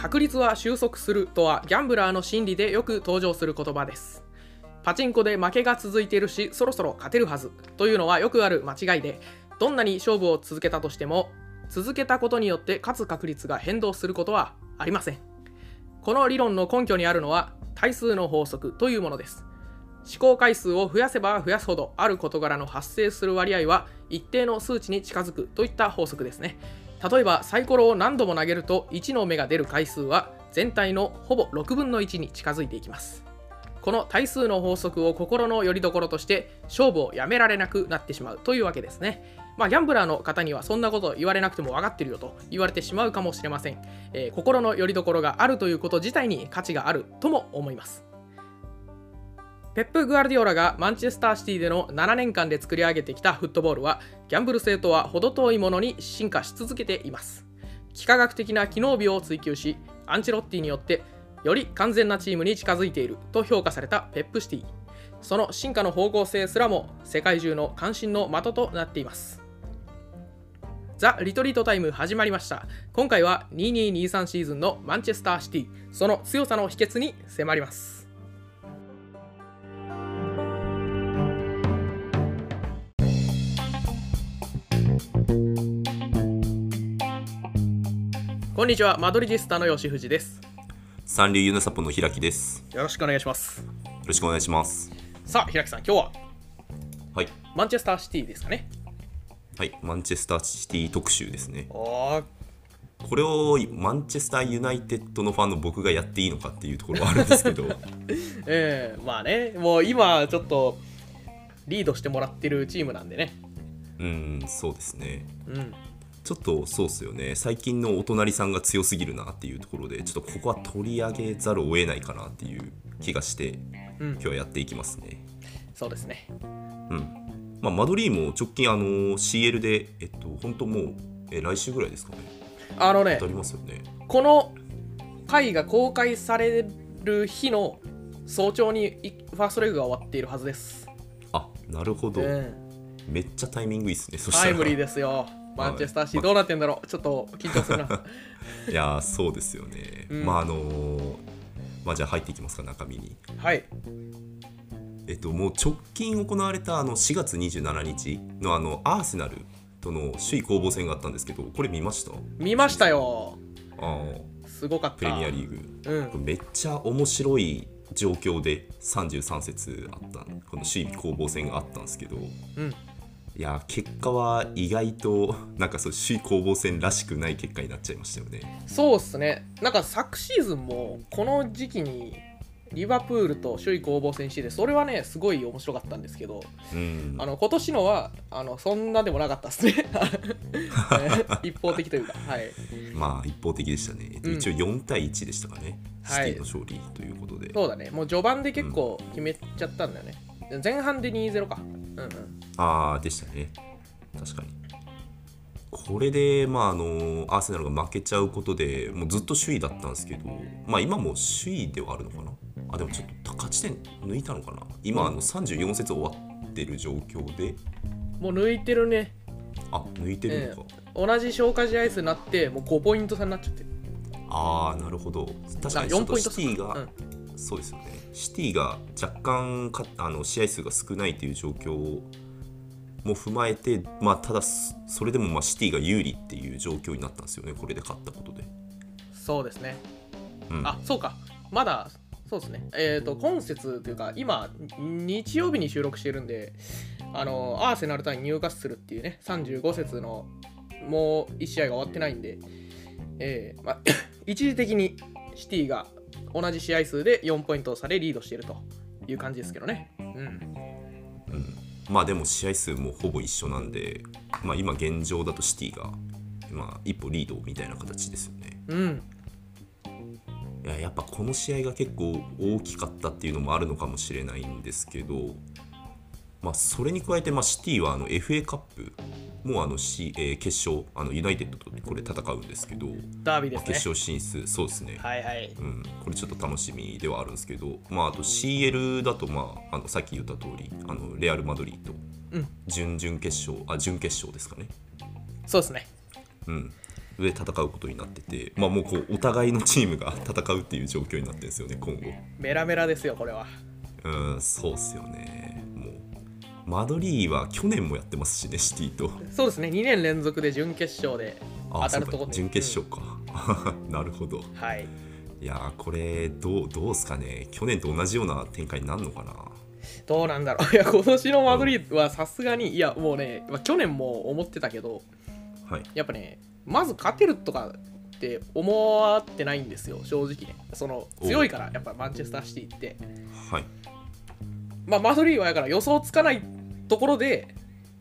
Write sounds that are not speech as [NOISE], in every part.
確率は収束するとはギャンブラーの心理でよく登場する言葉です。パチンコで負けが続いているしそろそろ勝てるはずというのはよくある間違いでどんなに勝負を続けたとしても続けたことによって勝つ確率が変動することはありません。この理論の根拠にあるのは対数の法則というものです。試行回数を増やせば増やすほどある事柄の発生する割合は一定の数値に近づくといった法則ですね。例えばサイコロを何度も投げると1の目が出る回数は全体のほぼ6分の1に近づいていきます。この対数の法則を心の拠り所として勝負をやめられなくなってしまうというわけですね。まあ、ギャンブラーの方にはそんなこと言われなくても分かってるよと言われてしまうかもしれません、えー、心の拠り所があるということ自体に価値があるとも思います。ペップ・グアルディオラがマンチェスターシティでの7年間で作り上げてきたフットボールはギャンブル性とは程遠いものに進化し続けています。幾何学的な機能美を追求しアンチロッティによってより完全なチームに近づいていると評価されたペップシティ。その進化の方向性すらも世界中の関心の的となっています。ザ・リトリートタイム始まりました。今回は2223シーズンのマンチェスターシティ。その強さの秘訣に迫ります。こんにちは、マドリジスタの吉藤です。三流ユナサポの平木です。よろしくお願いします。よろしくお願いします。さあ、平木さん、今日は、はい、マンチェスターシティですかね。はい、マンチェスターシティ特集ですね。これをマンチェスターユナイテッドのファンの僕がやっていいのかっていうところはあるんですけど。[LAUGHS] ええー、まあね、もう今ちょっとリードしてもらってるチームなんでね。うん、そうですね。うん。ちょっとそうっすよね。最近のお隣さんが強すぎるなっていうところでちょっとここは取り上げざるを得ないかなっていう気がして、うん、今日はやっていきますね。そうですね。うん。まあマドリーも直近あの CL でえっと本当もうえ来週ぐらいですかね。あのねありますよね。この回が公開される日の早朝にファーストレグが終わっているはずです。あなるほど、めっちゃタイミングいいっすねそしたら。タイムリーですよマンチェスターシーどうなってんだろう。ちょっと緊張するな。[LAUGHS] いやそうですよね、うん、まああのー、まあじゃあ入っていきますか中身に。はい。えっともう直近行われたあの4月27日のあのアーセナルとの首位攻防戦があったんですけどこれ見ました？見ましたよ。ああすごかった。プレミアリーグ、うん、めっちゃ面白い状況で33節あったこの首位攻防戦があったんですけど、うん、いや結果は意外となんかそう首位攻防戦らしくない結果になっちゃいましたよね。そうっすね。なんか昨シーズンもこの時期にリバプールと首位攻防戦しててそれはねすごい面白かったんですけど、うん、あの今年のはあのそんなでもなかったっすね。[LAUGHS] 一方的というかはい。まあ一方的でしたね、うん、一応4対1でしたかね、シティの勝利ということで、そうだね。もう序盤で結構決めちゃったんだよね、前半で2-0か。うんうん。ああ、でしたね。確かに。これで、まあ、あのアーセナルが負けちゃうことでもうずっと首位だったんですけど、まあ、今も首位ではあるのかな？あでもちょっと勝ち点抜いたのかな？今、あの34節終わってる状況で。もう抜いてるね。あ抜いてるのか、えー、同じ消化試合数になってもう5ポイント差になっちゃってああなるほど。確かに4ポイントシティが、うん、そうですよねシティが若干かあの試合数が少ないという状況も踏まえて、まあ、ただそれでもまあシティが有利っていう状況になったんですよねこれで勝ったことで。そうですね、うん、あそうか。まだそうですね。えっ、ー、と今節というか今日曜日に収録してるんであのアーセナル対ニューカッスルっていうね35節のもう1試合が終わってないんでえー、まあ [COUGHS] 一時的にシティが同じ試合数で4ポイント差でリードしているという感じですけどね。うん、うん、まあでも試合数もほぼ一緒なんで、まあ、今現状だとシティが、まあ、一歩リードみたいな形ですよね。うん、いややっぱこの試合が結構大きかったっていうのもあるのかもしれないんですけど、まあ、それに加えて、まあ、シティはあの FA カップもうあの、C えー、決勝あのユナイテッドとこれ戦うんですけどダービーですね、決勝進出そうですね。はいはい、うん、これちょっと楽しみではあるんですけど、まあ、あと CL だと、まあ、あのさっき言った通りあのレアル・マドリーと準々決勝あ準決勝ですかね。そうですね。うん。で戦うことになってて、まあ、もうこうお互いのチームが [LAUGHS] 戦うっていう状況になってるんですよね今後。メラメラですよこれは。うんそうっすよね。もうマドリーは去年もやってますしねシティと。そうですね2年連続で準決勝で当たるところ準決勝か、[LAUGHS] なるほど。うんはい。いやーこれどうどうすかね。去年と同じような展開になるのかな。どうなんだろう。[LAUGHS] いや今年のマドリーはさすがにいやもうね、まあ、去年も思ってたけどはい。やっぱねまず勝てるとかって思ってないんですよ正直ね。その強いからやっぱマンチェスターシティって。はい。まあマドリーはやから予想つかないところで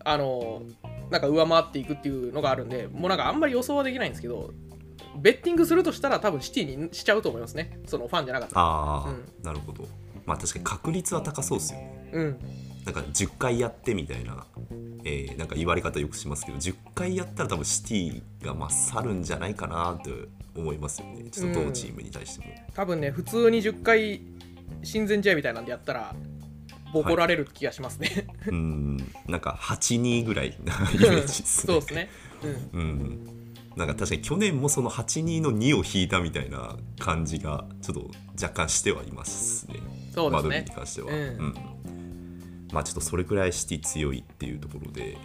あのなんか上回っていくっていうのがあるんでもうなんかあんまり予想はできないんですけどベッティングするとしたら多分シティにしちゃうと思いますね。そのファンじゃなかったら。ああ、うん。なるほど。まあ確かに確率は高そうですよね。うん。なんか10回やってみたいな、えーなんか言われ方よくしますけど10回やったら多分シティが勝るんじゃないかなと思いますよね。ちょっとどのチームに対しても、多分ね普通に10回親善試合みたいなんでやったらボコられる気がしますね、うーん。なんか8-2ぐらいなイメージですね。そうですね、うん、うん。なんか確かに去年もその8-2の2を引いたみたいな感じがちょっと若干してはいますね。そうですね。マドリーに関しては、うん。まあちょっとそれくらいシティ強いっていうところで。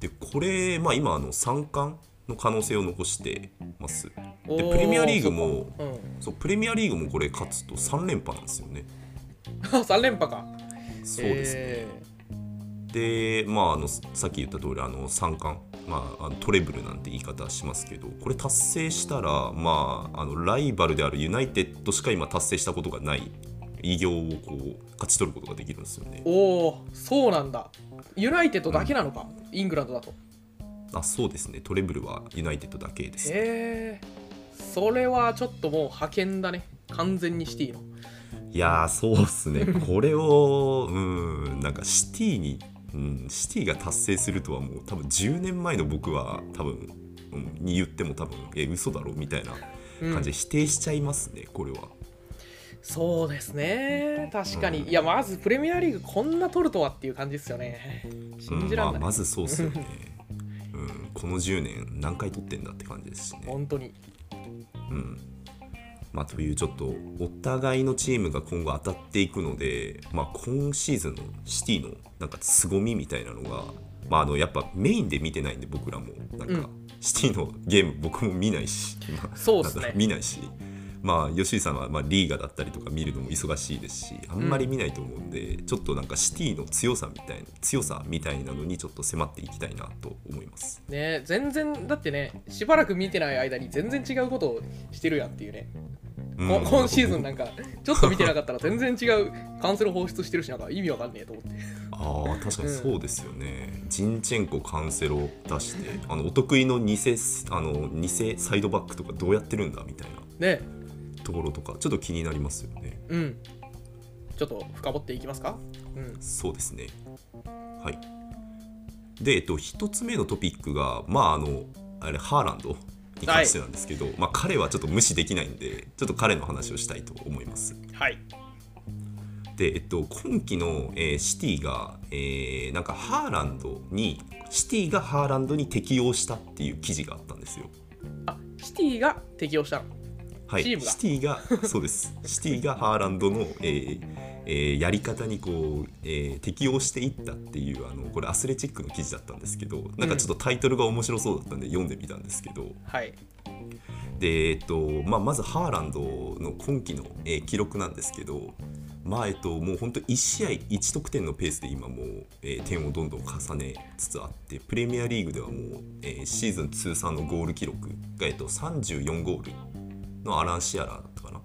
でこれ、まあ、今あの3冠の可能性を残してます。でプレミアリーグもそうか。うん。プレミアリーグもこれ勝つと3連覇なんですよね。[LAUGHS] 3連覇かそうですね、えでまああのさっき言った通りあの三冠、まあ、あのトレブルなんて言い方しますけどこれ達成したら、まあ、あのライバルであるユナイテッドしか今達成したことがない。偉業をこう勝ち取ることができるんですよね。ー、おおそうなんだ。ユナイテッドだけなのか、イングランドだと。あそうですね。トレブルはユナイテッドだけです、へえそれはちょっともう覇権だね。完全にシティのいやーそうっすね。[LAUGHS] これをうんなんかシティに、うん、シティが達成するとはもう多分10年前の僕は多分、うん、に言っても多分え嘘だろみたいな感じで否定しちゃいますね、これは。そうですね。確かに、いやまずプレミアリーグこんな取るとはっていう感じですよね。信じらんない、うんまあ、まずそうっすよね、[LAUGHS] うん、この10年何回取ってんだって感じですしね、本当に。うんまあ、というちょっとお互いのチームが今後当たっていくので、まあ、今シーズンのシティのなんか凄みみたいなのが、まあ、あのやっぱメインで見てないんで僕らも。なんか、うん。シティのゲーム僕も見ないし、まあそうね。見ないしまあ吉井さんはまあリーガだったりとか見るのも忙しいですしあんまり見ないと思うんで、ちょっとなんかシティの強さみたいな強さみたいなのにちょっと迫っていきたいなと思います。ね全然だってねしばらく見てない間に全然違うことをしてるやんっていうね、うん。こ今シーズンなんかちょっと見てなかったら [LAUGHS] 全然違うカンセル放出してるしなんか意味わかんねえと思って。ああ確かにそうですよね、ジンチェンコカンセロ出してあのお得意の偽あの偽サイドバックとかどうやってるんだみたいな。ねところとかちょっと気になりますよね。うん。ちょっと深掘っていきますか？うん。そうですね。はい。でえっと一つ目のトピックがまああのあれハーランドに関してなんですけど、まあ彼はちょっと無視できないんでちょっと彼の話をしたいと思います。はい。で、えっと、今季の、えーシティが、えーなんかハーランドにシティがハーランドに適用したっていう記事があったんですよ。あシティが適用したの？はい、チームが。シティがそうです。シティがハーランドの、えーえーやり方にこう、えー適応していったっていうあのこれアスレチックの記事だったんですけどなんかちょっとタイトルが面白そうだったんで読んでみたんですけど、はい。で、えっとまあ、まずハーランドの今季の、えー記録なんですけど、まあえっと、もう本当1試合1得点のペースで今もう、えー点をどんどん重ねつつあってプレミアリーグではもう、えーシーズン通算のゴール記録が、えっと、34ゴールのアラン・シアラーだったかな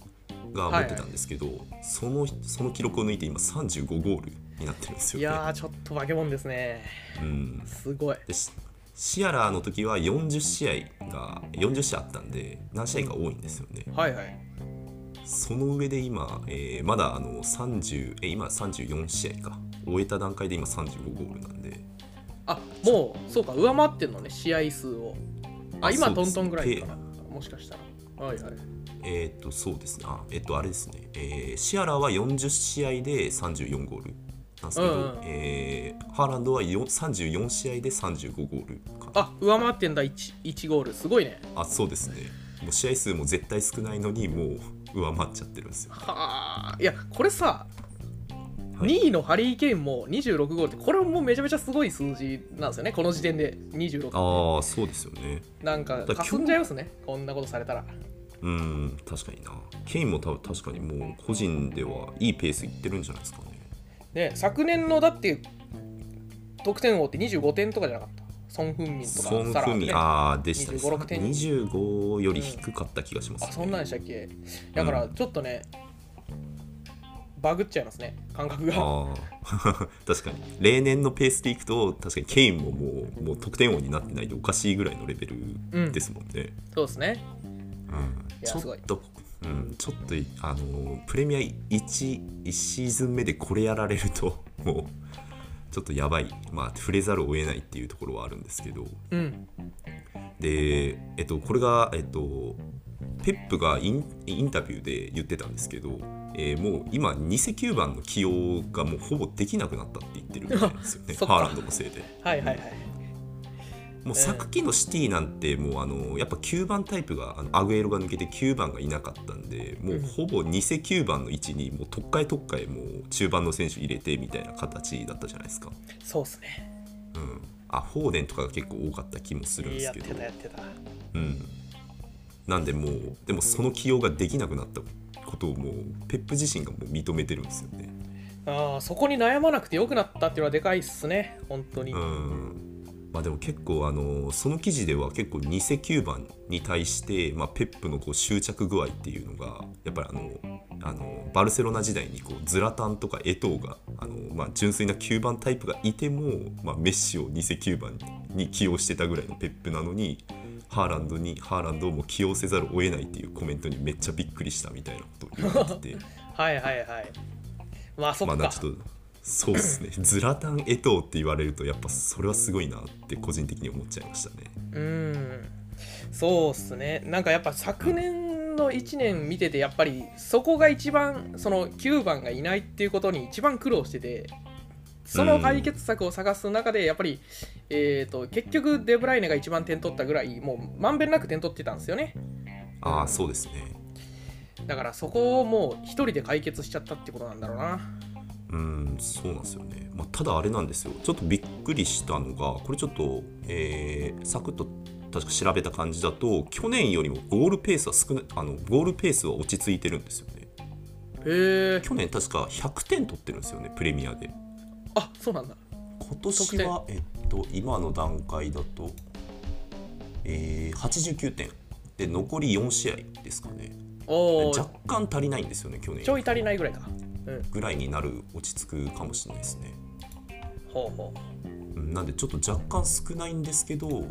が持ってたんですけど、そのその記録を抜いて今35ゴールになってるんですよね。いやーちょっと化け物ですね。うん。すごい。でシシアラーの時は40試合が40試合あったんで何試合か多いんですよね。はいはい。その上で今、えーまだあの30え今34試合か。終えた段階で今35ゴールなんで。あもうそうか上回ってんのね試合数を。あ今トントンぐらいかな。もしかしたらはいはい。えっ、とそうですね。あえっ、とあれですね、えーシアラーは40試合で34ゴールなんですけど、うんうん。えーハーランドはよ34試合で35ゴールかな。あ上回ってんだ。1, 1ゴール。すごいね。あそうですね。もう試合数も絶対少ないのにもう上回っちゃってるんですよ。はあ。いやこれさ、はい。2位のハリー・ケインも26ゴールってこれもめちゃめちゃすごい数字なんですよね。この時点で26ああそうですよね。なんかだかすんじゃいますね。こんなことされたらうん確かにな。ケインも多分確かにもう個人ではいいペースいってるんじゃないですかね。ね昨年のだって得点王って25点とかじゃなかった？ソン・フンミンとかソン・フミサラーとね。ああでしたね。25 6点。25より低かった気がします、ね。あそんなんでしたっけ？だからちょっとね、バグっちゃいますね。感覚が。[LAUGHS] 確かに。例年のペースでいくと確かにケインももうもう得点王になってないとおかしいぐらいのレベルですもんね、そうですねうん。ちょっと、うん、ちょっとあのプレミア 1, 1シーズン目でこれやられると [LAUGHS] もうちょっとやばい、まあ、触れざるを得ないっていうところはあるんですけど。うん。で、えっと、これが、えっと、ペップがインタビューで言ってたんですけど、えーもう今偽9番の起用がもうほぼできなくなったって言ってるみたいですよね。[LAUGHS] ハーランドのせいで。はいはいはいもう昨季のシティなんてもうあのやっぱ9番タイプがあのアグエロが抜けて9番がいなかったんでもうほぼ偽9番の位置にもう特会特会もう中盤の選手入れてみたいな形だったじゃないですか。そうっすね。うん、あフォーデンとかが結構多かった気もするんでやってすけどたやってた。うん、なんでもうでもその起用ができなくなったことをもうペップ自身がもう認めてるんですよね。ああそこに悩まなくてよくなったっていうのはでかいっすね。本当に、うんまあ、でも結構あのその記事では結構偽9番に対して、まあ、ペップのこう執着具合っていうのがやっぱりあのあのバルセロナ時代にこうズラタンとかエトーがあの、まあ、純粋な9番タイプがいても、まあ、メッシを偽9番に起用してたぐらいのペップなのにハーランドにハーランドをもう起用せざるを得ないっていうコメントにめっちゃびっくりしたみたいなことを言われてて。[LAUGHS] はいはいはいまあそっか、まあ、ちょっとそうですね。[LAUGHS] ズラタン・エトーって言われるとやっぱそれはすごいなって個人的に思っちゃいましたね。うん。そうっすね。なんかやっぱ昨年の1年見ててやっぱりそこが一番その9番がいないっていうことに一番苦労しててその解決策を探す中でやっぱり、えー、と結局デブライネが一番点取ったぐらいもうまんべんなく点取ってたんですよね。ああそうですね。だからそこをもう一人で解決しちゃったってことなんだろうなうんそうなんですよね、まあ、ただあれなんですよ。ちょっとびっくりしたのがこれちょっと、えーサクッと確か調べた感じだと去年よりもゴールペースは少なあのゴールペースは落ち着いてるんですよね。へえ去年確か100点取ってるんですよねプレミアで。あそうなんだ。今年はえっと今の段階だと、えー89点。で残り4試合ですかね。若干足りないんですよね去年。ちょい足りないぐらいか。うんぐらいになる落ち着くかもしれないですね。ほうほう。んなんでちょっと若干少ないんですけど、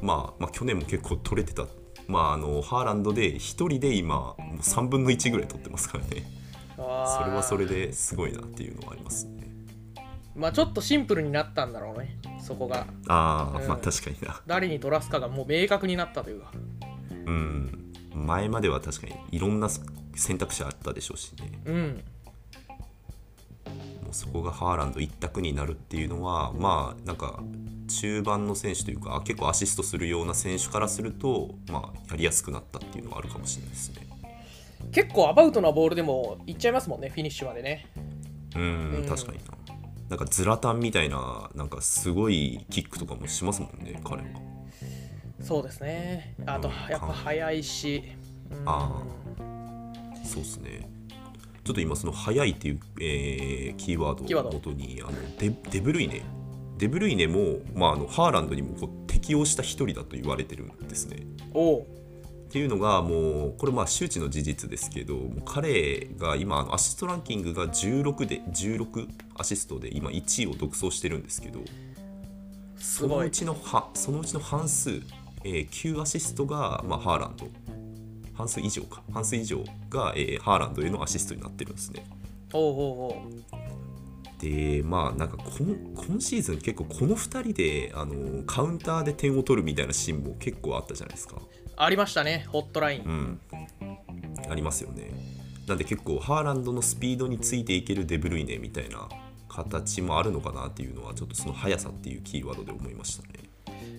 まあ、まあ去年も結構取れてた。まああのハーランドで1人で今もう3分の1ぐらい取ってますからね。それはそれですごいなっていうのはありますね。まあちょっとシンプルになったんだろうね。そこが。ああ、うん。まあ確かにな。誰に取らすかがもう明確になったというか。うん。前までは確かにいろんな選択肢あったでしょうしね。うん。もうそこがハーランド一択になるっていうのはまあなんか中盤の選手というか結構アシストするような選手からするとまあやりやすくなったっていうのはあるかもしれないですね。結構アバウトなボールでもいっちゃいますもんねフィニッシュまでね。うんうん。確かにな。なんかズラタンみたいななんかすごいキックとかもしますもんね彼は。そうですね。あとうんやっぱ速いし。うん。あそうですねちょっと今その速いっていう、えーキーワキード。を元にあのデデブルイネ。デブルイネも、まあ、あのハーランドにもこう適応した一人だと言われてるんですね。おう。っていうのがもうこれまあ周知の事実ですけどもう彼が今アシストランキングが16で16アシストで今1位を独走してるんですけどそのちのはそのうちの半数、えー9アシストが、まあ、ハーランド半数以上か。半数以上が、えーハーランドへのアシストになってるんですね。おうおうでまあなんか今今シーズン結構この2人であのカウンターで点を取るみたいなシーンも結構あったじゃないですか。ありましたね。ホットライン。うん、ありますよね。なんで結構ハーランドのスピードについていけるデブルイネみたいな形もあるのかなっていうのはちょっとその速さっていうキーワードで思いましたね。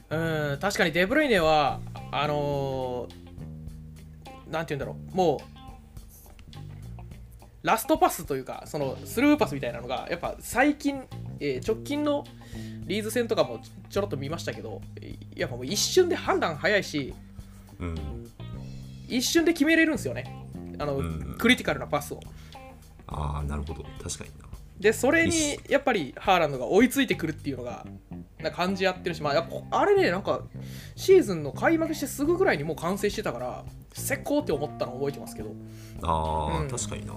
うん。確かにデブルイネはあのーなんて言うんだろう。もうラストパスというかそのスルーパスみたいなのがやっぱ最近、えー直近のリーズ戦とかもちちょろっと見ましたけどえーやっぱもう一瞬で判断早いしうん、一瞬で決めれるんですよね。あの、うん。クリティカルなパスを。ああなるほど。確かにな。でそれに一やっぱりハーランドが追いついてくるっていうのがな感じやってるし、まあ、やっぱあれねなんかシーズンの開幕してすぐぐらいにもう完成してたから石膏って思ったの覚えてますけどああ、うん確かにな。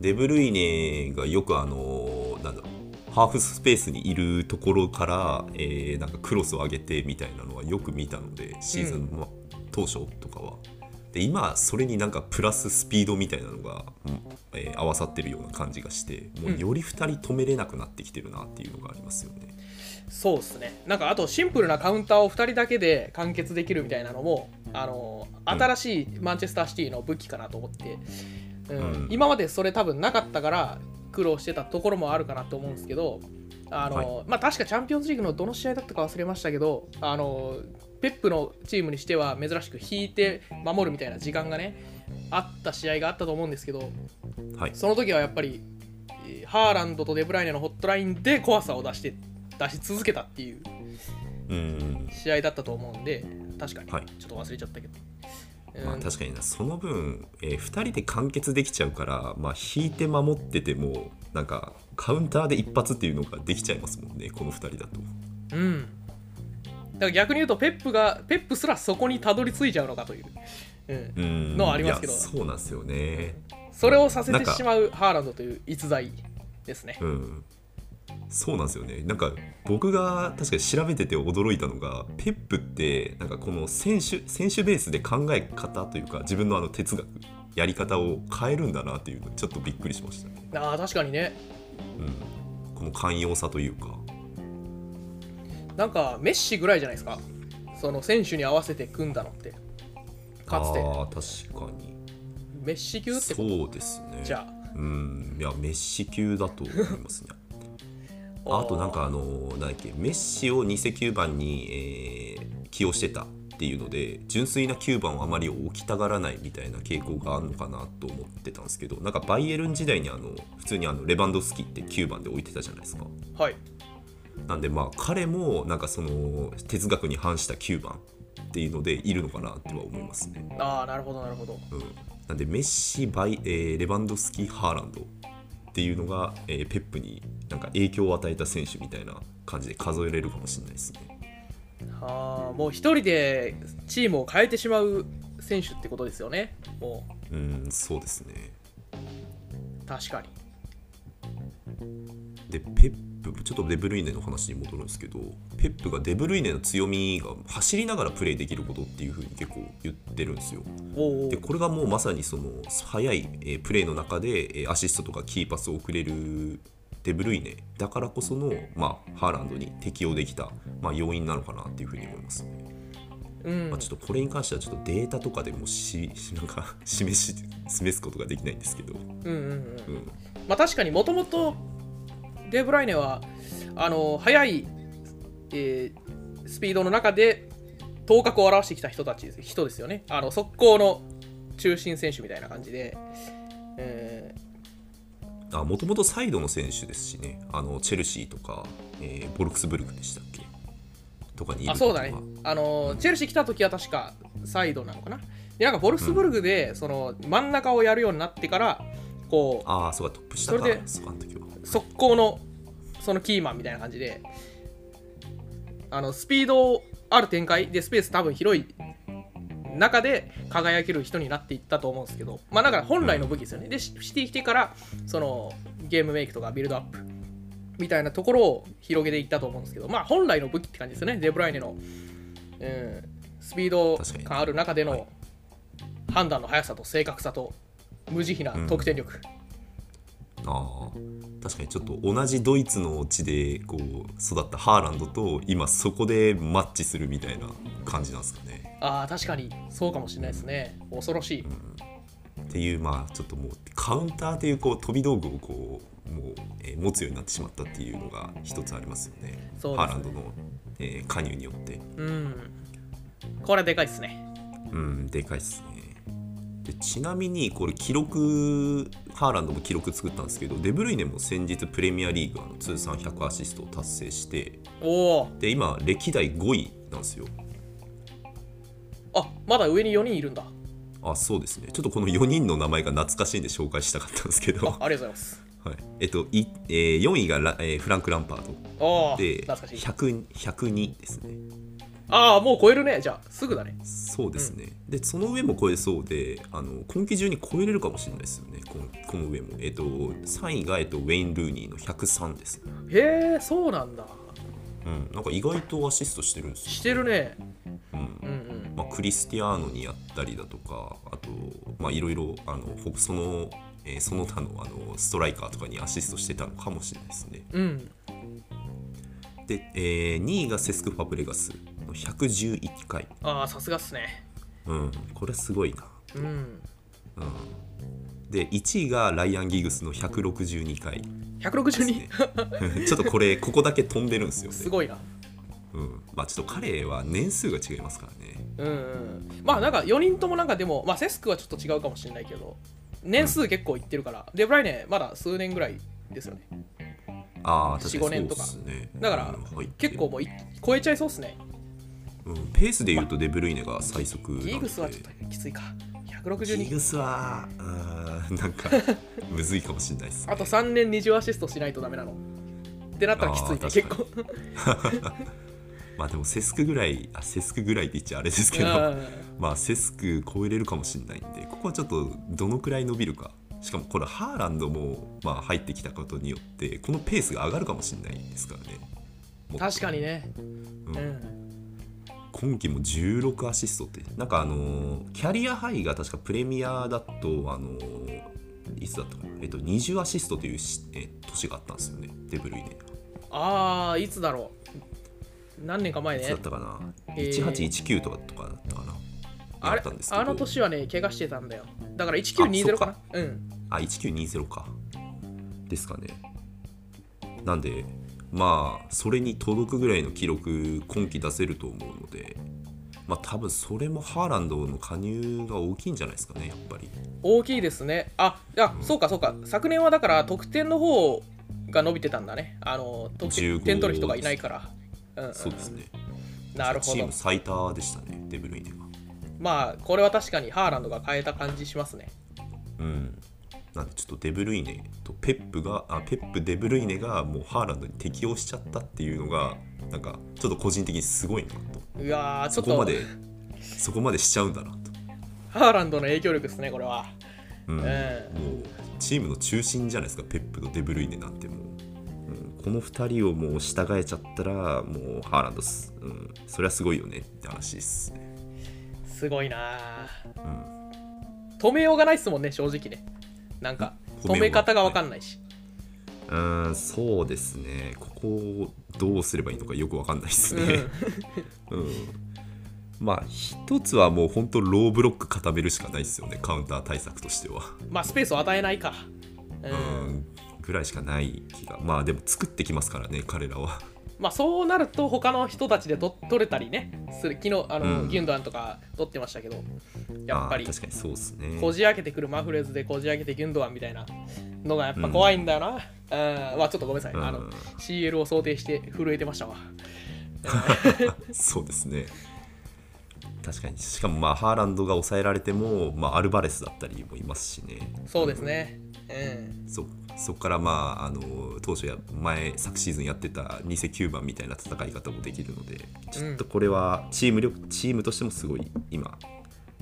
デブルイネがよくあのなんだろうハーフスペースにいるところから、えーなんかクロスを上げてみたいなのはよく見たのでシーズンの当初とかは。で今それになんかプラススピードみたいなのが、うんえー合わさってるような感じがしてもうより2人止めれなくなってきてるなっていうのがありますよね。そうですね。なんかあとシンプルなカウンターを2人だけで完結できるみたいなのもあの新しいマンチェスターシティの武器かなと思って、うん。うん。今までそれ多分なかったから苦労してたところもあるかなと思うんですけどあの、はまあ確かチャンピオンズリーグのどの試合だったか忘れましたけどあのペップのチームにしては珍しく引いて守るみたいな時間がねあった試合があったと思うんですけどはい、その時はやっぱりえーハーランドとデブライネのホットラインで怖さを出して出し続けたっていううん。試合だったと思うんで確かに、はい。ちょっと忘れちゃったけど、うん。まあ、確かにな。その分、え2人で完結できちゃうから、まあ、引いて守っててもなんかカウンターで一発っていうのができちゃいますもんねこの2人だと。うん。だから逆に言うとペップがペップすらそこにたどり着いちゃうのかという、うん。うんのはありますけど。そうなんですよね。それをさせてしまうハーランドという逸材ですね。うん。そうなんですよね。なんか僕が確かに調べてて驚いたのがペップってなんかこの選手選手ベースで考え方というか自分のあの哲学やり方を変えるんだなっていうのちょっとびっくりしましたね、ああ確かにね。うん、この寛容さというかなんかメッシぐらいじゃないですか。その選手に合わせて組んだのって。かつて。あー確かに。メッシ級ってこと？そうですね。じゃうん。いやメッシ級だと思いますね。[LAUGHS] ああとなんかあのなんだっけメッシを偽9番に、えー起用してたっていうので純粋な9番をあまり置きたがらないみたいな傾向があるのかなと思ってたんですけどなんかバイエルン時代にあの普通にあのレバンドフスキって9番で置いてたじゃないですか。はいなんでまあ彼もなんかその哲学に反した9番っていうのでいるのかなっては思いますね、ああなるほどなるほど。うん、なんでメッシバイ、えーレバンドフスキハーランドっていうのが、えーペップになんか影響を与えた選手みたいな感じで数えれるかもしれないですね。ああもう一人でチームを変えてしまう選手ってことですよね。もう。んそうですね。う確かに。でペップちょっとデブルイネの話に戻るんですけどペップがデブルイネの強みが走りながらプレーできることっていう風に結構言ってるんですよ。でこれがもうまさにその速い、えープレーの中で、えーアシストとかキーパスを送れるデブルイネ。だからこその、まあ、ハーランドに適用できた、まあ、要因なのかなっていうふうに思います。ね、うん。まあ、ちょっとこれに関してはちょっとデータとかでもし [LAUGHS] なんか示し示すことができないんですけど、うんうんうん。うん、まあ確かにもともとデブライネはあの速い、えースピードの中で頭角を現してきた人たち人ですよね。あの速攻の中心選手みたいな感じで、えあもともとサイドの選手ですしね。あのチェルシーとか、えーボルクスブルクでしたっけ？とかにいるーあそうだね。あのチェルシー来た時は確かサイドなのかな？でなんかボルフスブルグで、その真ん中をやるようになってからこうああそうかトップ下か。それでその時は速攻のそのキーマンみたいな感じであのスピードある展開でスペース多分広い中で輝ける人になっていったと思うんですけどまあだから本来の武器ですよね。でシシティ来てからそのゲームメイクとかビルドアップみたいなところを広げていったと思うんですけどまあ本来の武器って感じですよね。デブライネの、うん、スピード感ある中ではい。の判断の速さと正確さと無慈悲な得点力、あー。確かにちょっと同じドイツの地でこう育ったハーランドと今そこでマッチするみたいな感じなんですかね。ああ確かにそうかもしれないですね。恐ろしい、っていうまあちょっともうカウンターというこう飛び道具をこうもう、えー持つようになってしまったっていうのが一つありますよね。ね。ハーランドの、えー加入によって。うん。これでかいっすね。うん。でかいっすねでちなみにこれ記録ハーランドも記録作ったんですけどデブルイネも先日プレミアリーグあの通算100アシストを達成してで今歴代5位なんですよ。あまだ上に4人いるんだ。あそうですね。ちょっとこの4人の名前が懐かしいんで紹介したかったんですけど、あありがとうございます。はい。えっといえー4位がラ、えーフランク・ランパードで懐かしい。100 102ですねああもう超えるね。じゃあすぐだね。そうですね、でその上も超えそうであの今季中に超えれるかもしれないですよね。このこの上も。えっと3位が、えっと、ウェイン・ルーニーの103です。ねへえそうなんだ。うん。なんか意外とアシストしてるんですよ。してるね。うん。うんうん。まあ、クリスティアーノにやったりだとかあとまあいろいろあのほその、えーその他のあのストライカーとかにアシストしてたのかもしれないですね。うん。で、えー2位がセスク・ファブレガス。の111回。ああさすがっすね。うんこれすごいな。うん。うん。で1位がライアン・ギグスの162回。です162ね。[LAUGHS] ちょっとこれここだけ飛んでるんですよね。すごいな。うん、まあちょっと彼は年数が違いますからね。うんうん。まあなんか4人ともなんかでもまあセスクはちょっと違うかもしれないけど年数結構いってるから、デブライネまだ数年ぐらいですよね。ああ確かに4 5年とか。ね。だからうん結構もうい超えちゃいそうっすねうん、ペースでいうとデブルイネが最速なので。ギーグスはちょっときついか。ギ162グスはうーんなんか [LAUGHS] むずいかもしれないです、ね、あと3年20アシストしないとダメなの。ってなったらきついね結構。[LAUGHS] まあでもセスクぐらいあセスクぐらいって言っちゃあれですけど。うん。まあセスク超えれるかもしれないんで。ここはちょっとどのくらい伸びるか。しかもこれハーランドもまあ入ってきたことによってこのペースが上がるかもしれないですからね。確かにね。うん。うん今季も16アシストってなんかあのーキャリアハイが確かプレミアだとあのーいつだったかな、えっと、20アシストというし、え年があったんですよね。デブルイネああいつだろう。何年か前ね。いつだったかな、えー。1819とかとかだったかな？あれ？ったんですけど。あの年はね怪我してたんだよ。だから1920かな？うん。あ1920か。ですかね。なんでまあそれに届くぐらいの記録今季出せると思うのでまあ多分それもハーランドの加入が大きいんじゃないですかねやっぱり。大きいですね。あいやそうかそうか。昨年はだから得点の方が伸びてたんだね。あの得点15点取る人がいないから。うんんん。そうですね。なるほど。チーム最多でしたねデブルイネが。まあこれは確かにハーランドが変えた感じしますね。うんなんでちょっとデブルイネとペップがあペップデブルイネがもうハーランドに適応しちゃったっていうのがなんかちょっと個人的にすごいなと。うわーちょっとそこまでそこまでしちゃうんだなと、ハーランドの影響力ですねこれは。うん。うん。もうチームの中心じゃないですかペップとデブルイネなんてもう、うん。この2人をもう従えちゃったらもうハーランドす、うん、それはすごいよねって話ですね、すごいなー。うん、止めようがないっすもんね正直ねなんか止め方が分かんないし。うーんそうですね。ここをどうすればいいのかよくわかんないですね、うん。[LAUGHS] まあ一つはもう本当ローブロック固めるしかないですよね。カウンター対策としては、まあスペースを与えないか。ううんん、ぐらいしかない気が。まあでも作ってきますからね彼らはまあそうなると他の人たちでと取れたりねする。昨日あの、うん。ギュンドアンとか取ってましたけどやっぱり。あー確かにそうですね。こじ開けてくるマフレーズでこじ開けてギュンドアンみたいなのがやっぱ怖いんだよな、うんまあちょっとごめんなさい、あのうん CL を想定して震えてましたわ。そうですね。確かに。しかもまあハーランドが抑えられても、まあ、アルバレスだったりもいますしね。そうですね。うん。そそこからまああの当初や前昨シーズンやってた偽9番みたいな戦い方もできるのでちょっとこれはチーム力チームとしてもすごい今、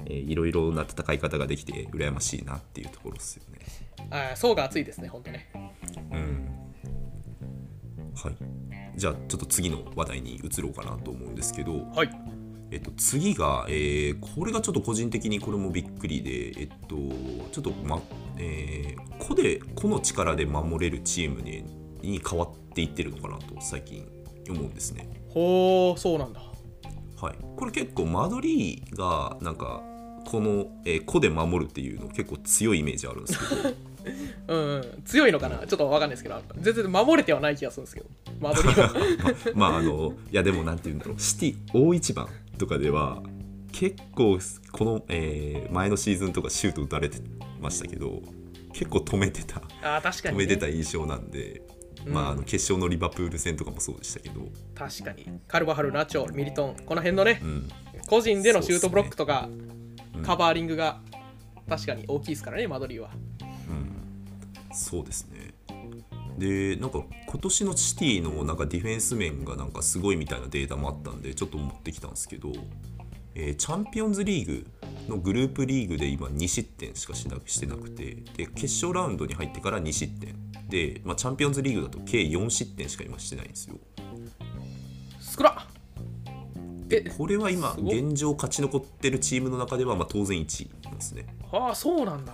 えーいろいろな戦い方ができて羨ましいなっていうところですよね。あー層が厚いですね本当ねうん。はい、じゃあちょっと次の話題に移ろうかなと思うんですけど、はい。えっと、次が、えーこれがちょっと個人的にこれもびっくりで、えっと、ちょっと、まえー個で個の力で守れるチームにに変わっていってるのかなと最近思うんですね。ほうそうなんだ。はい、これ結構マドリーがなんかこの、えー個で守るっていうの結構強いイメージあるんですけど。[LAUGHS] うん、うん、強いのかな？ちょっと分かんないですけど。全然守れてはない気がするんですけど。マドリーは。[LAUGHS] まああのいやでもなんて言うんだろう。シティ大一番とかでは結構この、えー前のシーズンとかシュート打たれてましたけど結構止めてた。あー確かに、ね、止めてた印象なんで、まああの決勝のリバプール戦とかもそうでしたけど、確かに。カルバハルナチョミリトンこの辺のねうん、個人でのシュートブロックとか、うん。カバーリングが確かに大きいですからねマドリーは。そうですね。でなんか今年のシティのなんかディフェンス面がなんかすごいみたいなデータもあったんでちょっと持ってきたんですけど、えーチャンピオンズリーグのグループリーグで今2失点しかしなしてなくてで決勝ラウンドに入ってから2失点。で、まあ、チャンピオンズリーグだと計4失点しか今してないんですよ。少なえこれは今現状勝ち残ってるチームの中ではまあ当然1位なんですね。ああそうなんだ。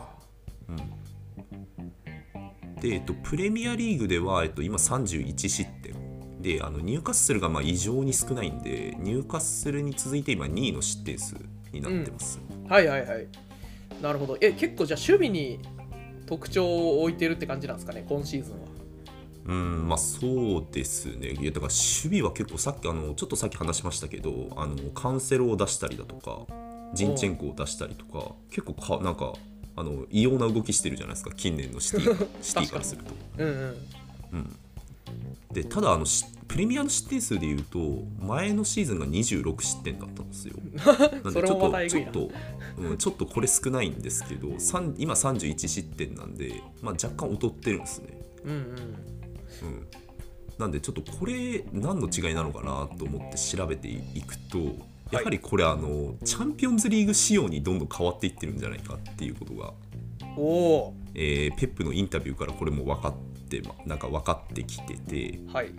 で、えっと、プレミアリーグでは、えっと、今31失点。であのニューカッスルがまあ異常に少ないんでニューカッスルに続いて今2位の失点数になってます、はいはいはい。なるほど。え結構じゃあ守備に特徴を置いてるって感じなんですかね今シーズンは。うんまあそうですね。いやだから守備は結構さっきあのちょっとさっき話しましたけどあのカンセロを出したりだとかジンチェンコを出したりとか結構かなんかあの異様な動きしてるじゃないですか近年のシティ [LAUGHS] シティからすると。うん。うんでただあのしプレミアの失点数でいうと前のシーズンが26失点だったんですよ。[LAUGHS] なんでちょっとちょっと、うん、ちょっとこれ少ないんですけど今31失点なんで、まあ、若干劣ってるんですね。うんうんうん、なんでちょっとこれ何の違いなのかなと思って調べていくとやはりこれあのチャンピオンズリーグ仕様にどんどん変わっていってるんじゃないかっていうことが、おおえーペップのインタビューからこれも分かってまなんか分かってきてて。はい。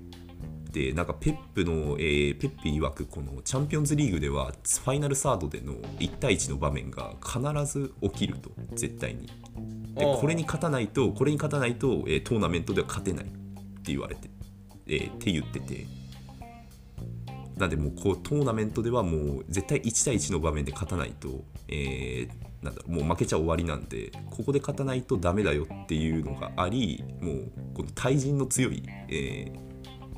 でなんかペップの、えーペップ曰くこのチャンピオンズリーグではファイナルサードでの1対1の場面が必ず起きると絶対に。でこれに勝たないとこれに勝たないと、えートーナメントでは勝てないって言われて、えーって言ってて。なんでもうこうトーナメントではもう絶対1対1の場面で勝たないと、えーなんだろうもう負けちゃ終わりなんでここで勝たないとダメだよっていうのがありもうこの対人の強い、えー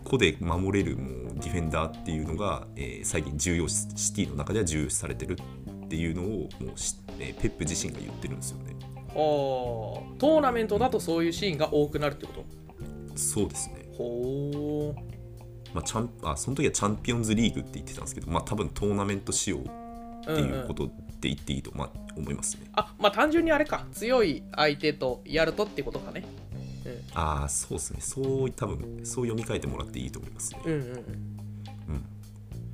個で守れるもうディフェンダーっていうのが、えー最近重要視シティの中では重要視されてるっていうのをもうし、えーペップ自身が言ってるんですよね。おートーナメントだとそういうシーンが多くなるってこと？そうですね。ほうまあ、チャンあその時はチャンピオンズリーグって言ってたんですけど、まあ、多分トーナメント仕様っていうことで言っていいと、まあ、思いますね。あまあ単純にあれか。強い相手とやるとってことかね。ああそうですね。そう多分そう読み替えてもらっていいと思いますね。うんうん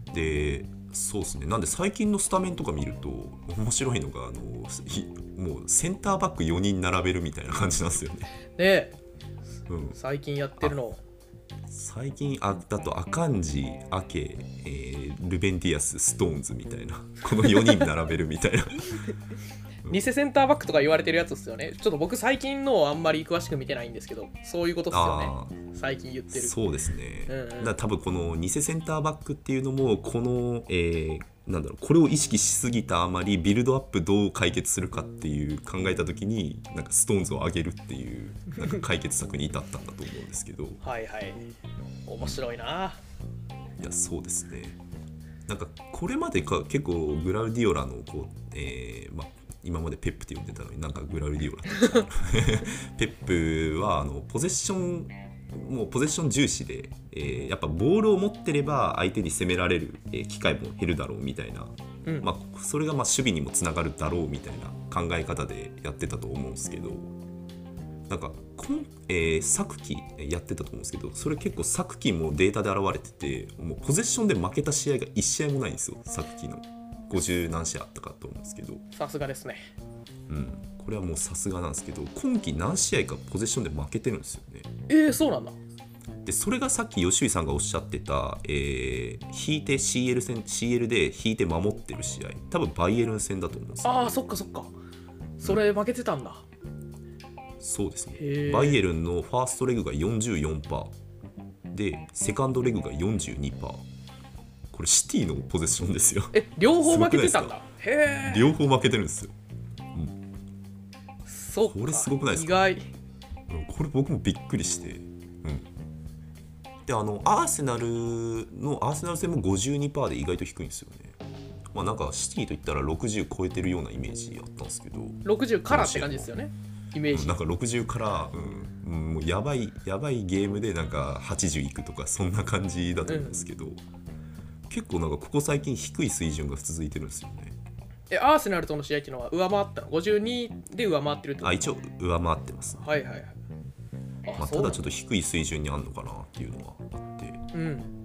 うん。でそうですね。なんで最近のスタメンとか見ると面白いのがあのひもうセンターバック4人並べるみたいな感じなんですよね。でうん、最近やってるの最近あだとアカンジ、アケ、えールベンディアス、ストーンズみたいな。この4人並べるみたいな。[LAUGHS] 偽センターバックとか言われてるやつですよね。ちょっと僕最近のをあんまり詳しく見てないんですけどそういうことですよあね最近言ってる。そうですね、うんうん。だ多分この偽センターバックっていうのもこの、えーなんだろうこれを意識しすぎたあまりビルドアップどう解決するかっていう考えた時になんかストーンズを上げるっていうなんか解決策に至ったんだと思うんですけど。はいはい。面白いな。いやそうですね。なんかこれまでか結構グアルディオラのこう、えーまあ、今までペップって呼んでたのになんかグアルディオラ [LAUGHS] ペップはあのポゼッションもうポゼッション重視で、えーやっぱボールを持ってれば相手に攻められる、えー機会も減るだろうみたいな、うん。まあ、それがまあ守備にもつながるだろうみたいな考え方でやってたと思うんですけど。なんか今、えー昨季やってたと思うんですけどそれ結構昨季もデータで現れててもうポゼッションで負けた試合が1試合もないんですよ昨季の。50何試合あったかと思うんですけど、さすがですね。うん、これはもうさすがなんですけど今季何試合かポゼッションで負けてるんですよね。えー、そうなんだ。でそれがさっき吉井さんがおっしゃってた、えー引いて CL 戦 CL で引いて守ってる試合。多分バイエルン戦だと思うんですよ。あーそっかそっか。それ負けてたんだ。そうですね。バイエルンのファーストレグが44%でセカンドレグが42%これシティのポゼッションですよ。え両方負けてたんだ。へえ両方負けてるんですよそうか。これすごくないですか？意外。うんこれ僕もびっくりして、うん、であのアーセナルのアーセナル戦も52%で意外と低いんですよね。まあなんかシティといったら60超えてるようなイメージあったんですけど、60からって感じですよね。イメージ、なんか60から、うんうん、もうやばいやばいゲームでなんか80いくとかそんな感じだと思うんですけど、結構なんかここ最近低い水準が続いてるんですよねえアーセナルとの試合っていうのは上回ったの？52で上回ってるってこと？あ一応上回ってます。ね、はいはいはい。あ、まあ、ただちょっと低い水準にあるのかなっていうのがあって。うん。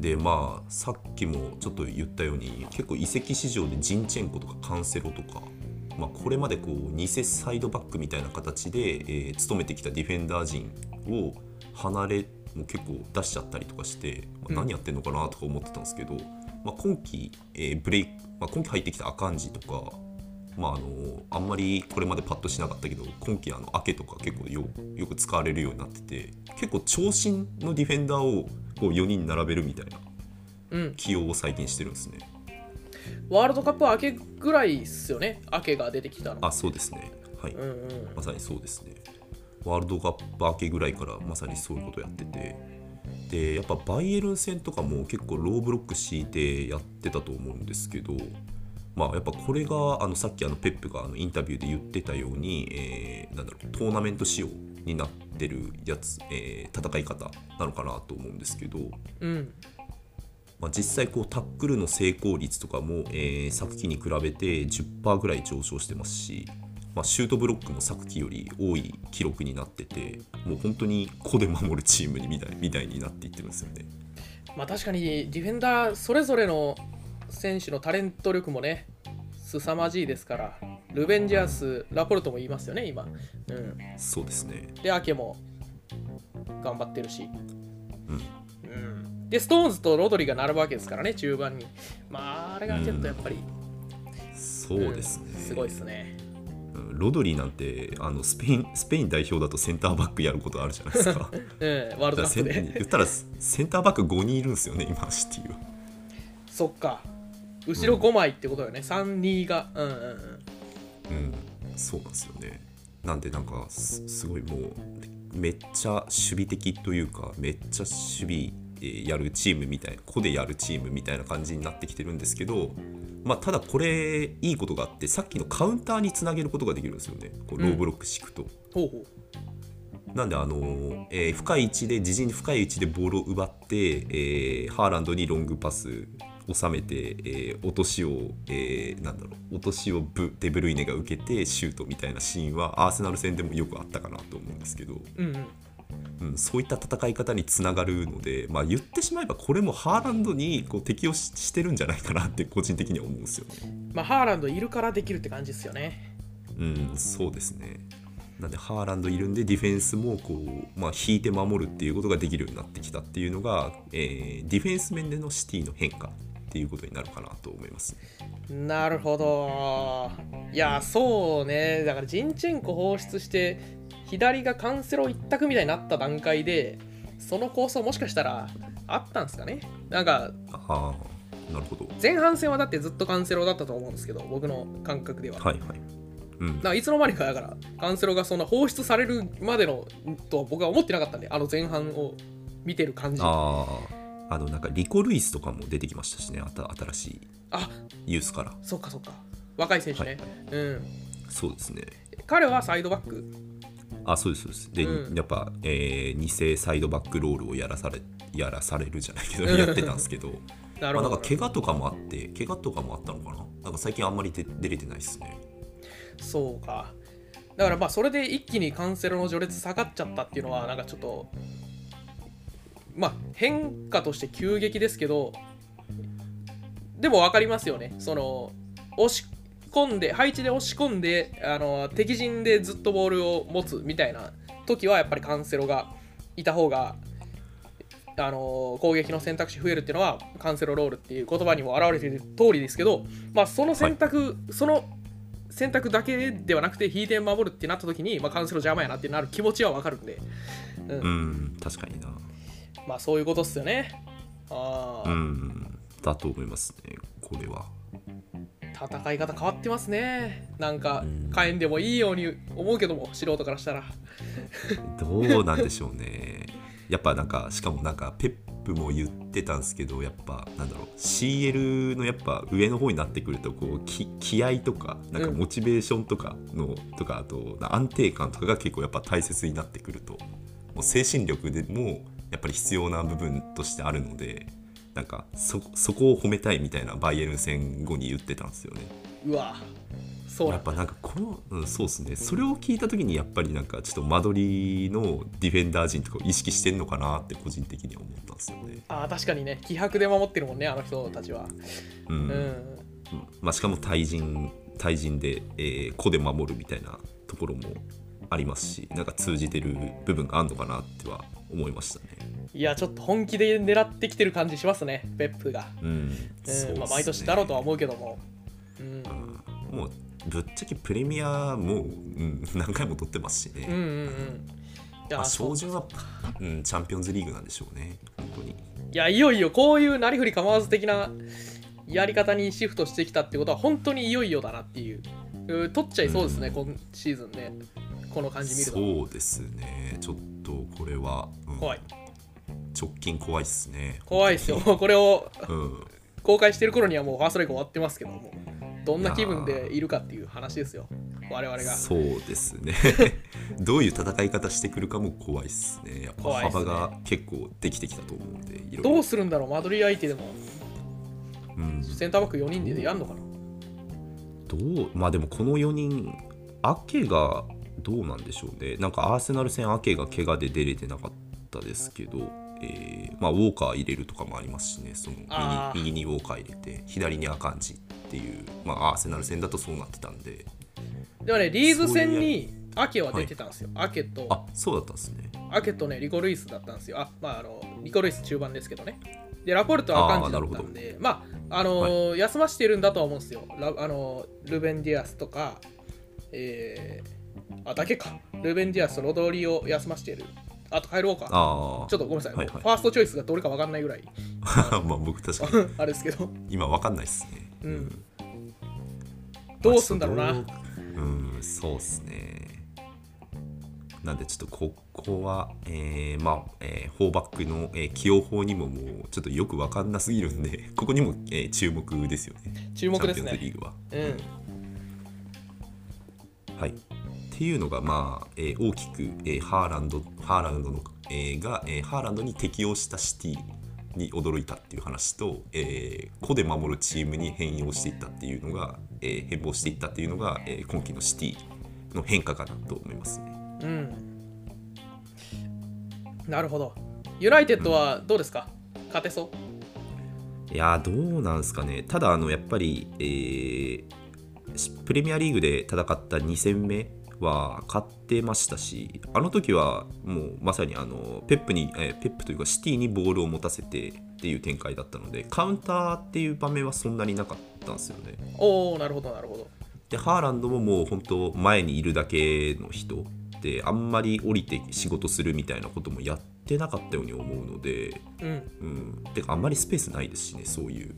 でまあさっきもちょっと言ったように結構移籍市場でジンチェンコとかカンセロとか、まあ、これまでこう偽サイドバックみたいな形で、えー務めてきたディフェンダー陣を離れもう結構出しちゃったりとかして、まあうん。何やってんのかなとか思ってたんですけど、まあ、今季、えーブレイク、まあ、今季入ってきたアカンジとか、まあ、あのあんまりこれまでパッとしなかったけど今季あのアケとか結構よよく使われるようになってて結構長身のディフェンダーをこう4人並べるみたいなうん。起用を最近してるんですね。ワールドカップ明けぐらいっすよね？明けが出てきたの。あそうですね。はい、うんうん。まさにそうですね。ワールドカップ明けぐらいからまさにそういうことやっててでやっぱバイエルン戦とかも結構ローブロック敷いてやってたと思うんですけどまあやっぱこれがあのさっきあのペップがあのインタビューで言ってたように、えーなんだろうトーナメント仕様になってるやつ、えー戦い方なのかなと思うんですけど、うん。まあ、実際こうタックルの成功率とかも、えー昨季に比べて10%ぐらい上昇してますし、まあ、シュートブロックも昨季より多い記録になっててもう本当に個で守るチームにみたいみたいになっていってるんですよね。まあ確かにディフェンダーそれぞれの選手のタレント力もね凄まじいですからルベンディアスラポルトも言いますよね今、うん、そうですね。でアケも頑張ってるし、うん。うん、でストーンズとロドリが並ぶわけですからね中盤に。まああれがちょっとやっぱり、そうですね。うん。すごいですね。うんロドリなんてあのスペインスペイン代表だとセンターバックやることあるじゃないですか。う [LAUGHS] んワールドカップで言ったらセンターバック5人いるんですよね今シティは。そっか後ろ5枚ってことよね、3-2がうんうんうんうん、そうなんですよね。なんでなんかすすごいもうめっちゃ守備的というかめっちゃ守備でやるチームみたいな個でやるチームみたいな感じになってきてるんですけど、まあ、ただこれいいことがあってさっきのカウンターにつなげることができるんですよね。こうローブロック敷くと。ほうほう。なんであのーえー深い位置で自陣に深い位置でボールを奪って、えーハーランドにロングパス収めて、えー落としを、えーなんだろう落としをブデブルイネが受けてシュートみたいなシーンはアーセナル戦でもよくあったかなと思うんですけど、うんうんうん、そういった戦い方につながるので、まあ、言ってしまえばこれもハーランドにこう適応ししてるんじゃないかなって個人的には思うんですよね。まあハーランドいるからできるって感じですよねうん、そうですね。なんでハーランドいるんでディフェンスもこう、まあ、引いて守るっていうことができるようになってきたっていうのが、えーディフェンス面でのシティの変化っていうことになるかなと思います。なるほど。いやそうね。だからジンチェンコ放出して左がカンセロ一択みたいになった段階でその構想もしかしたらあったんですかね。なんかああ、なるほど。前半戦はだってずっとカンセロだったと思うんですけど僕の感覚では、はいはい。うん。だ、からいつの間にかだからカンセロがそんな放出されるまでのとは僕は思ってなかったんであの前半を見てる感じ。あああ、あのなんかリコ・ルイスとかも出てきましたしね、あた新しいユースから。そっかそっか。若い選手ね、うん。そうですね。彼はサイドバック？あそうですそうです。で、うん。やっぱ、えー偽サイドバックロールをやらされやらされるじゃないけどうん。やってたんですけど。[LAUGHS] なるほど、まあ、なんか怪我とかもあって怪我とかもあったのかな？なんか最近あんまり出出れてないですね。そうか。だからまあそれで一気にカンセロの序列下がっちゃったっていうのはなんかちょっとまあ変化として急激ですけどでも分かりますよね。その押し込んで配置で押し込んであの敵陣でずっとボールを持つみたいな時はやっぱりカンセロがいた方があの攻撃の選択肢増えるっていうのはカンセロロールっていう言葉にも表れている通りですけど、まあ、その選択、その選択だけではなくて引いて守るってなった時に、まあ、カンセロ邪魔やなってなる気持ちはわかるんで、うん。うん確かになまあそういうことっすよね。ああ、うんだと思いますねこれは。戦い方変わってますね。なんかうん。変えんでもいいように思うけども素人からしたら。どうなんでしょうね。[LAUGHS] やっぱなんかしかもなんかペップも言ってたんですけどやっぱなんだろう CL のやっぱ上の方になってくるとこうき気合とかなんかうん。モチベーションとかの、とかあと安定感とかが結構やっぱ大切になってくると。もう精神力でもやっぱり必要な部分としてあるのでなんかそそこを褒めたいみたいなバイエルン戦後に言ってたんですよね。うわ。そうやっぱなんかこの、うん、そうですね。それを聞いた時にやっぱりなんかちょっと間取りのディフェンダー陣とかを意識してんのかなって個人的には思ったんですよね。あー確かにね。気迫で守ってるもんねあの人たちは。うん。うん。まあ、しかも対人対人で、えー個で守るみたいなところもありますしなんか通じてる部分があるのかなっては思いましたね。いやちょっと本気で狙ってきてる感じしますねペップが、うん。まあ、毎年だろうとは思うけども、うん、うんもうぶっちゃけプレミアもう、うん、何回も取ってますしね。うんうんうん。は、うん、チャンピオンズリーグなんでしょうね本当に。いやいよいよこういうなりふり構わず的なやり方にシフトしてきたってことは本当にいよいよだなっていう。う取っちゃいそうですね、うん。今シーズンね。この感じ見ると。そうですね。ちょっとこれは、うん。怖い。直近怖いっすね。怖いですよ。これをうん。公開してる頃にはもうファーストレイク終わってますけども。どんな気分でいるかっていう話ですよ。我々が。そうですね。[LAUGHS] どういう戦い方してくるかも怖いっすね。やっぱ幅が結構できてきたと思うんでいろいろどうするんだろうマドリー相手でも。うん、センターバック4人でやんのかな？どうまあでもこの4人アケがどうなんでしょうね。なんかアーセナル戦アケが怪我で出れてなかったですけど、えーまあ、ウォーカー入れるとかもありますしね。その右右にウォーカー入れて左にアカンジっていう、まあ、アーセナル戦だとそうなってたんで。でもねリーズ戦にアケは出てたんですよ、アケとあそうだったんですね。アケとねリコ・ルイスだったんですよ。あまああのリコ・ルイス中盤ですけどね。でラポルトはアカンジだったんでまああのー休ましてるんだとは思うんですよ。ラあのールベン・ディアスとかえー、あだけか。ルベン・ディアスとロドリを休ましてる。あとカイル・ウォー。カーああちょっとごめんなさい、はいはい。ファーストチョイスがどれか分かんないぐらい。[LAUGHS] まあ僕確かに。[LAUGHS] あれですけど。今わかんないっすね。うん。どうすんだろうな、ううんそうっすね。なんでちょっとここは、えーまあ、えー、4バックの、えー起用法にももうちょっとよくわかんなすぎるんで [LAUGHS] ここにも、えー注目ですよね。注目ですチャンピオンズリねーグは、うん。はいっていうのがまあ、えー大きく、えーハーランドハーランドの、えーが、えーハーランドに適用したシティに驚いたっていう話と、えー個で守るチームに変容していったっていうのが、えー変貌していったっていうのが、えー今季のシティの変化かなと思いますね。うん。なるほど。ユナイテッドはどうですか？勝てそう？いやーどうなんですかね。ただあのやっぱり、えーしプレミアリーグで戦った2戦目は勝ってましたしあの時はもうまさにあのペップに、えーペップというかシティにボールを持たせてっていう展開だったのでカウンターっていう場面はそんなになかったんですよね。おおなるほどなるほど。でハーランドももう本当前にいるだけの人であんまり降りて仕事するみたいなこともやってなかったように思うのでうん。うん、てかあんまりスペースないですしねそういう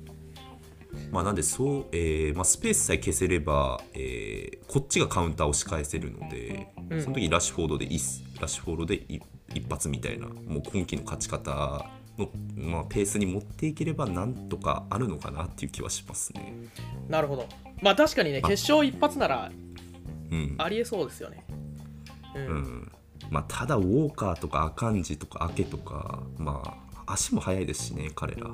まあなんでそう、えーまあ、スペースさえ消せれば、えーこっちがカウンターを仕返せるので、うん。その時ラッシュフォードでいラッシュフォードでい一発みたいなもう今季の勝ち方の、まあ、ペースに持っていければなんとかあるのかなっていう気はしますね。なるほど。まあ確かにねあ。決勝一発ならうん。ありえそうですよね。うん、うん。まあ、ただウォーカーとかアカンジとかアケとかまあ足も速いですしね彼ら。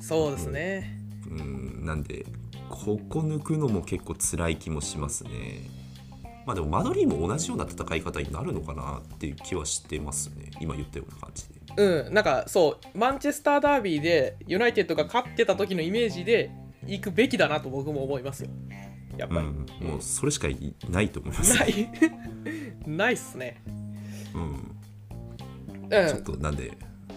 そうですね、うんなんでここ抜くのも結構辛い気もしますね。まあでもマドリーも同じような戦い方になるのかなっていう気はしてますね。今言ったような感じで。うんなんかそうマンチェスターダービーでユナイテッドが勝ってた時のイメージで行くべきだなと僕も思いますよ。やっぱり、うんもうそれしかいないと思いますない。[LAUGHS] ないっすね。うん。うん。ちょっとなんで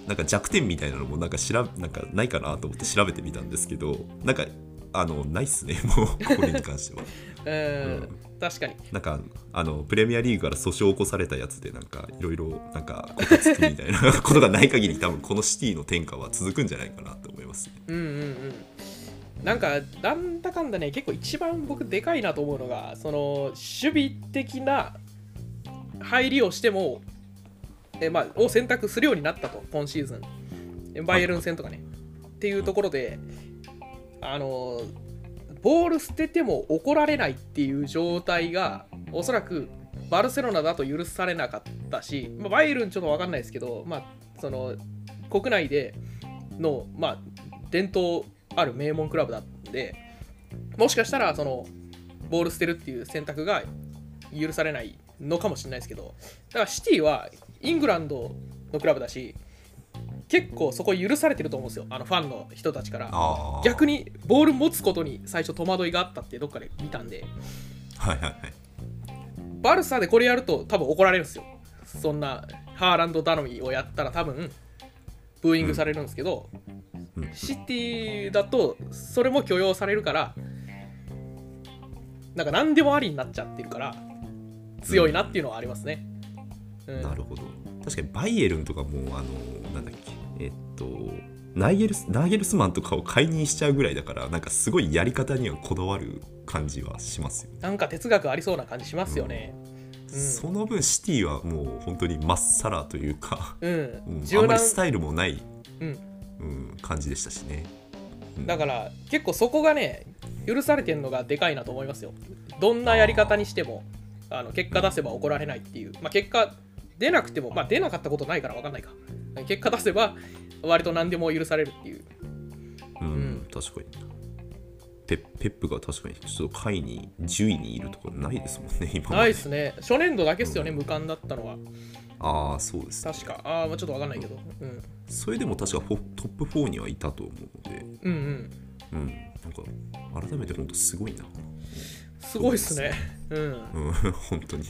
なんか弱点みたいなのもなんかしらなんかないかなと思って調べてみたんですけどなんかあのないっすね [LAUGHS] もうこれに関しては。[LAUGHS] うん、確かに。なんかあのプレミアリーグから訴訟を起こされたやつでなんかいろいろなんかことつくみたいなことがない限り多分このシティの天下は続くんじゃないかなと思います。ね。うんうんうん。なんかなんだかんだね結構一番僕でかいなと思うのがその守備的な入りをしてもえ、まあ、を選択するようになったと今シーズン。バイエルン戦とかね。っていうところであのボール捨てても怒られないっていう状態がおそらくバルセロナだと許されなかったし、まあ、バイエルンちょっと分かんないですけど、まあ、その国内での、まあ、伝統ある名門クラブだったんでもしかしたらそのボール捨てるっていう選択が許されないのかもしれないですけどだからシティはイングランドのクラブだし結構そこ許されてると思うんですよ。あのファンの人たちから。逆にボール持つことに最初戸惑いがあったってどっかで見たんで。はいはいはい。バルサでこれやると多分怒られるんですよ。そんなハーランド頼みをやったら多分ブーイングされるんですけど、うん。シティだとそれも許容されるからなんか何でもありになっちゃってるから強いなっていうのはありますね、うんなるほど。確かにバイエルンとかもあのなんだっけ。えっとナイゲルスナーゲルスマンとかを解任しちゃうぐらいだからなんかすごいやり方にはこだわる感じはしますよね、なんか哲学ありそうな感じしますよね。うん。その分シティはもう本当にまっさらというか、うん、うん、あんまりスタイルもない、うん。うん、感じでしたしね。だから結構そこがね許されてるのがでかいなと思いますよ。どんなやり方にしてもあの結果出せば怒られないっていう、まあ、結果出なくても、まあ、出なかったことないから分かんないか。結果出せば割と何でも許されるっていう。うん、うん。確かに。ペッペップが確かにちょっと下位に10位にいるところないですもんね今まないでですね。初年度だけっすよね無冠だったのは。ああそうです、ね、確か。ああまあちょっと分かんないけど。うん。それでも確かトップ4にはいたと思うので。うんうん。うん。なんか改めて本当すごいな。すごいっすね。[LAUGHS] うん。うん。[LAUGHS] 本当に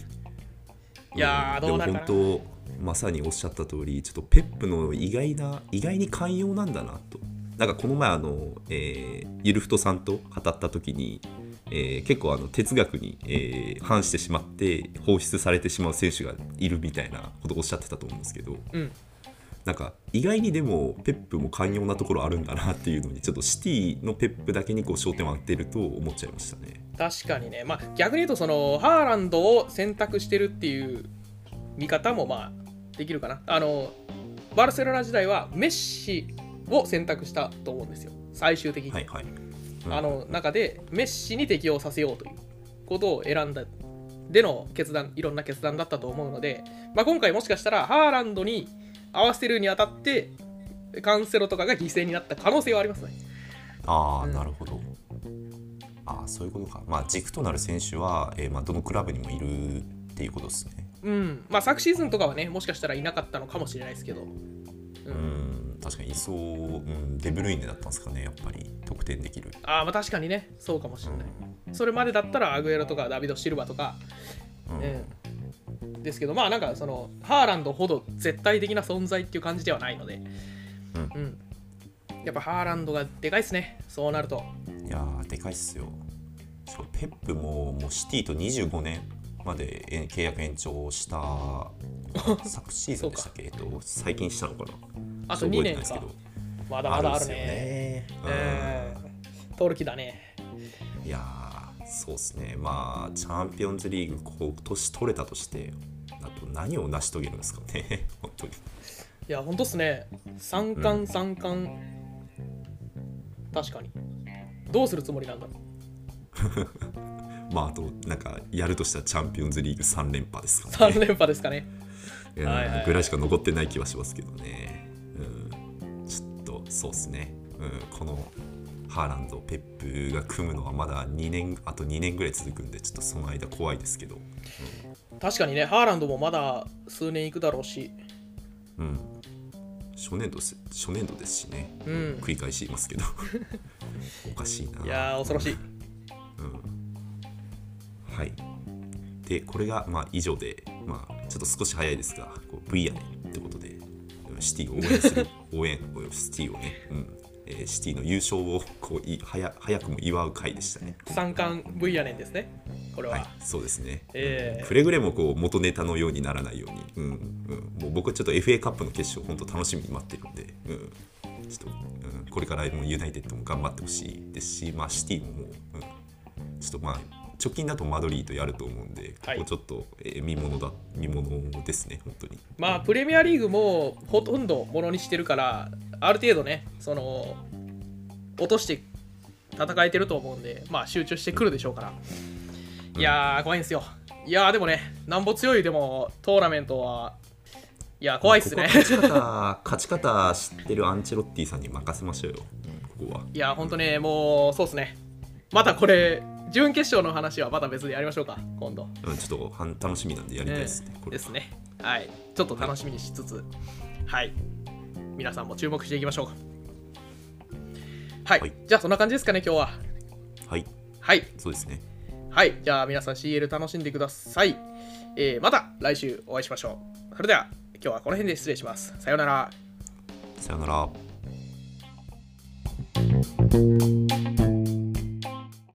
いやどうなるかな。でも本当まさにおっしゃった通りちょっとペップの意外な意外に寛容なんだなと。なんかこの前あの、えーゆるふとさんと語った時に、えー結構あの哲学に、えー反してしまって放出されてしまう選手がいるみたいなことをおっしゃってたと思うんですけどうん。なんか意外にでもペップも寛容なところあるんだなっていうのにちょっとシティのペップだけにこう焦点を当てると思っちゃいましたね。確かにね、まあ、逆に言うとそのハーランドを選択してるっていう見方もまあできるかな。あのバルセロナ時代はメッシを選択したと思うんですよ。最終的に、はいはい。うん。あの中でメッシに適応させようということを選んだ。での決断いろんな決断だったと思うので、まあ、今回もしかしたらハーランドに合わせるにあたってカンセロとかが犠牲になった可能性はありますね。ああ、うん。なるほど。ああ、そういうことか。まあ、軸となる選手は、えーまあ、どのクラブにもいるっていうことですね。うん。まあ昨シーズンとかはねもしかしたらいなかったのかもしれないですけど。うん、確かにいそう、うん、デブルイネだったんですかね、やっぱり。得点できる。ああまあ確かにね。そうかもしれない、それまでだったらアグエロとかダビド・シルバとか、うん。うん、ですけどまあなんかそのハーランドほど絶対的な存在っていう感じではないので、うん。やっぱハーランドがでかいですね。そうなるとでかいっすよ。しかもペップももうシティと25年までえ契約延長した [LAUGHS] 昨シーズンでしたっけ、えっと、最近したのかな？あと2ちょっ覚えてない年かですけど。まだまだあるね。うん。えー取る気だね。いやーそうですね。まあチャンピオンズリーグ今年取れたとしてあと何を成し遂げるんですかね？[LAUGHS] 本当に。いやほんとっすね。三冠三冠、確かにどうするつもりなんだろう？[LAUGHS] まああとなんかやるとしたらチャンピオンズリーグ3連覇ですかね。3連覇ですかね。[LAUGHS] ぐらいしか残ってない気はしますけどね、うん、ちょっとそうですね、うん、このハーランドペップが組むのはまだ2年あと2年ぐらい続くんでちょっとその間怖いですけど。確かにねハーランドもまだ数年いくだろうし。うん初年度です初年度ですしね、うん。繰り返し言いますけど。[LAUGHS] おかしいな。いやー恐ろしい。はい。で、これがまあ以上で、まあ、ちょっと少し早いですが、こう V やねってことで、うんシティを応援する、[LAUGHS] 応援、シティをね、うん。えーシティの優勝をこうい早早くも祝う回でしたね。三冠 V やねんですねこれは、はい、そうですね。えーくれぐれもこう元ネタのようにならないように、うんうん、もう僕はちょっと FA カップの決勝、本当楽しみに待ってるんで、うん、ちょっと、うん、これからもユナイテッドも頑張ってほしいですし、まあ、シティももう、うん、ちょっとまあ直近だとマドリードやると思うんで、はい。ここちょっと、えー見ものだ見ものですね本当に。まあプレミアリーグもほとんどものにしてるからある程度ねその落として戦えてると思うんでまあ集中してくるでしょうからいやー怖いんですよ。いやーでもねなんぼ強いでもトーナメントはいや怖いっすね。ここは勝ち方勝ち方知ってるアンチェロッティさんに任せましょうよ、ここは。いやーほんとねもうそうっすね。またこれ準決勝の話はまた別でやりましょうか今度。うん、ちょっとはん楽しみなんでやりたいですね、これは。ですね。はい。ちょっと楽しみにしつつはい。皆さんも注目していきましょう。かはい、はい。じゃあそんな感じですかね今日は。はい。はい。そうですねはいじゃあ皆さん CL 楽しんでください、えーまた来週お会いしましょう。それでは今日はこの辺で失礼します。さようなら。さようなら。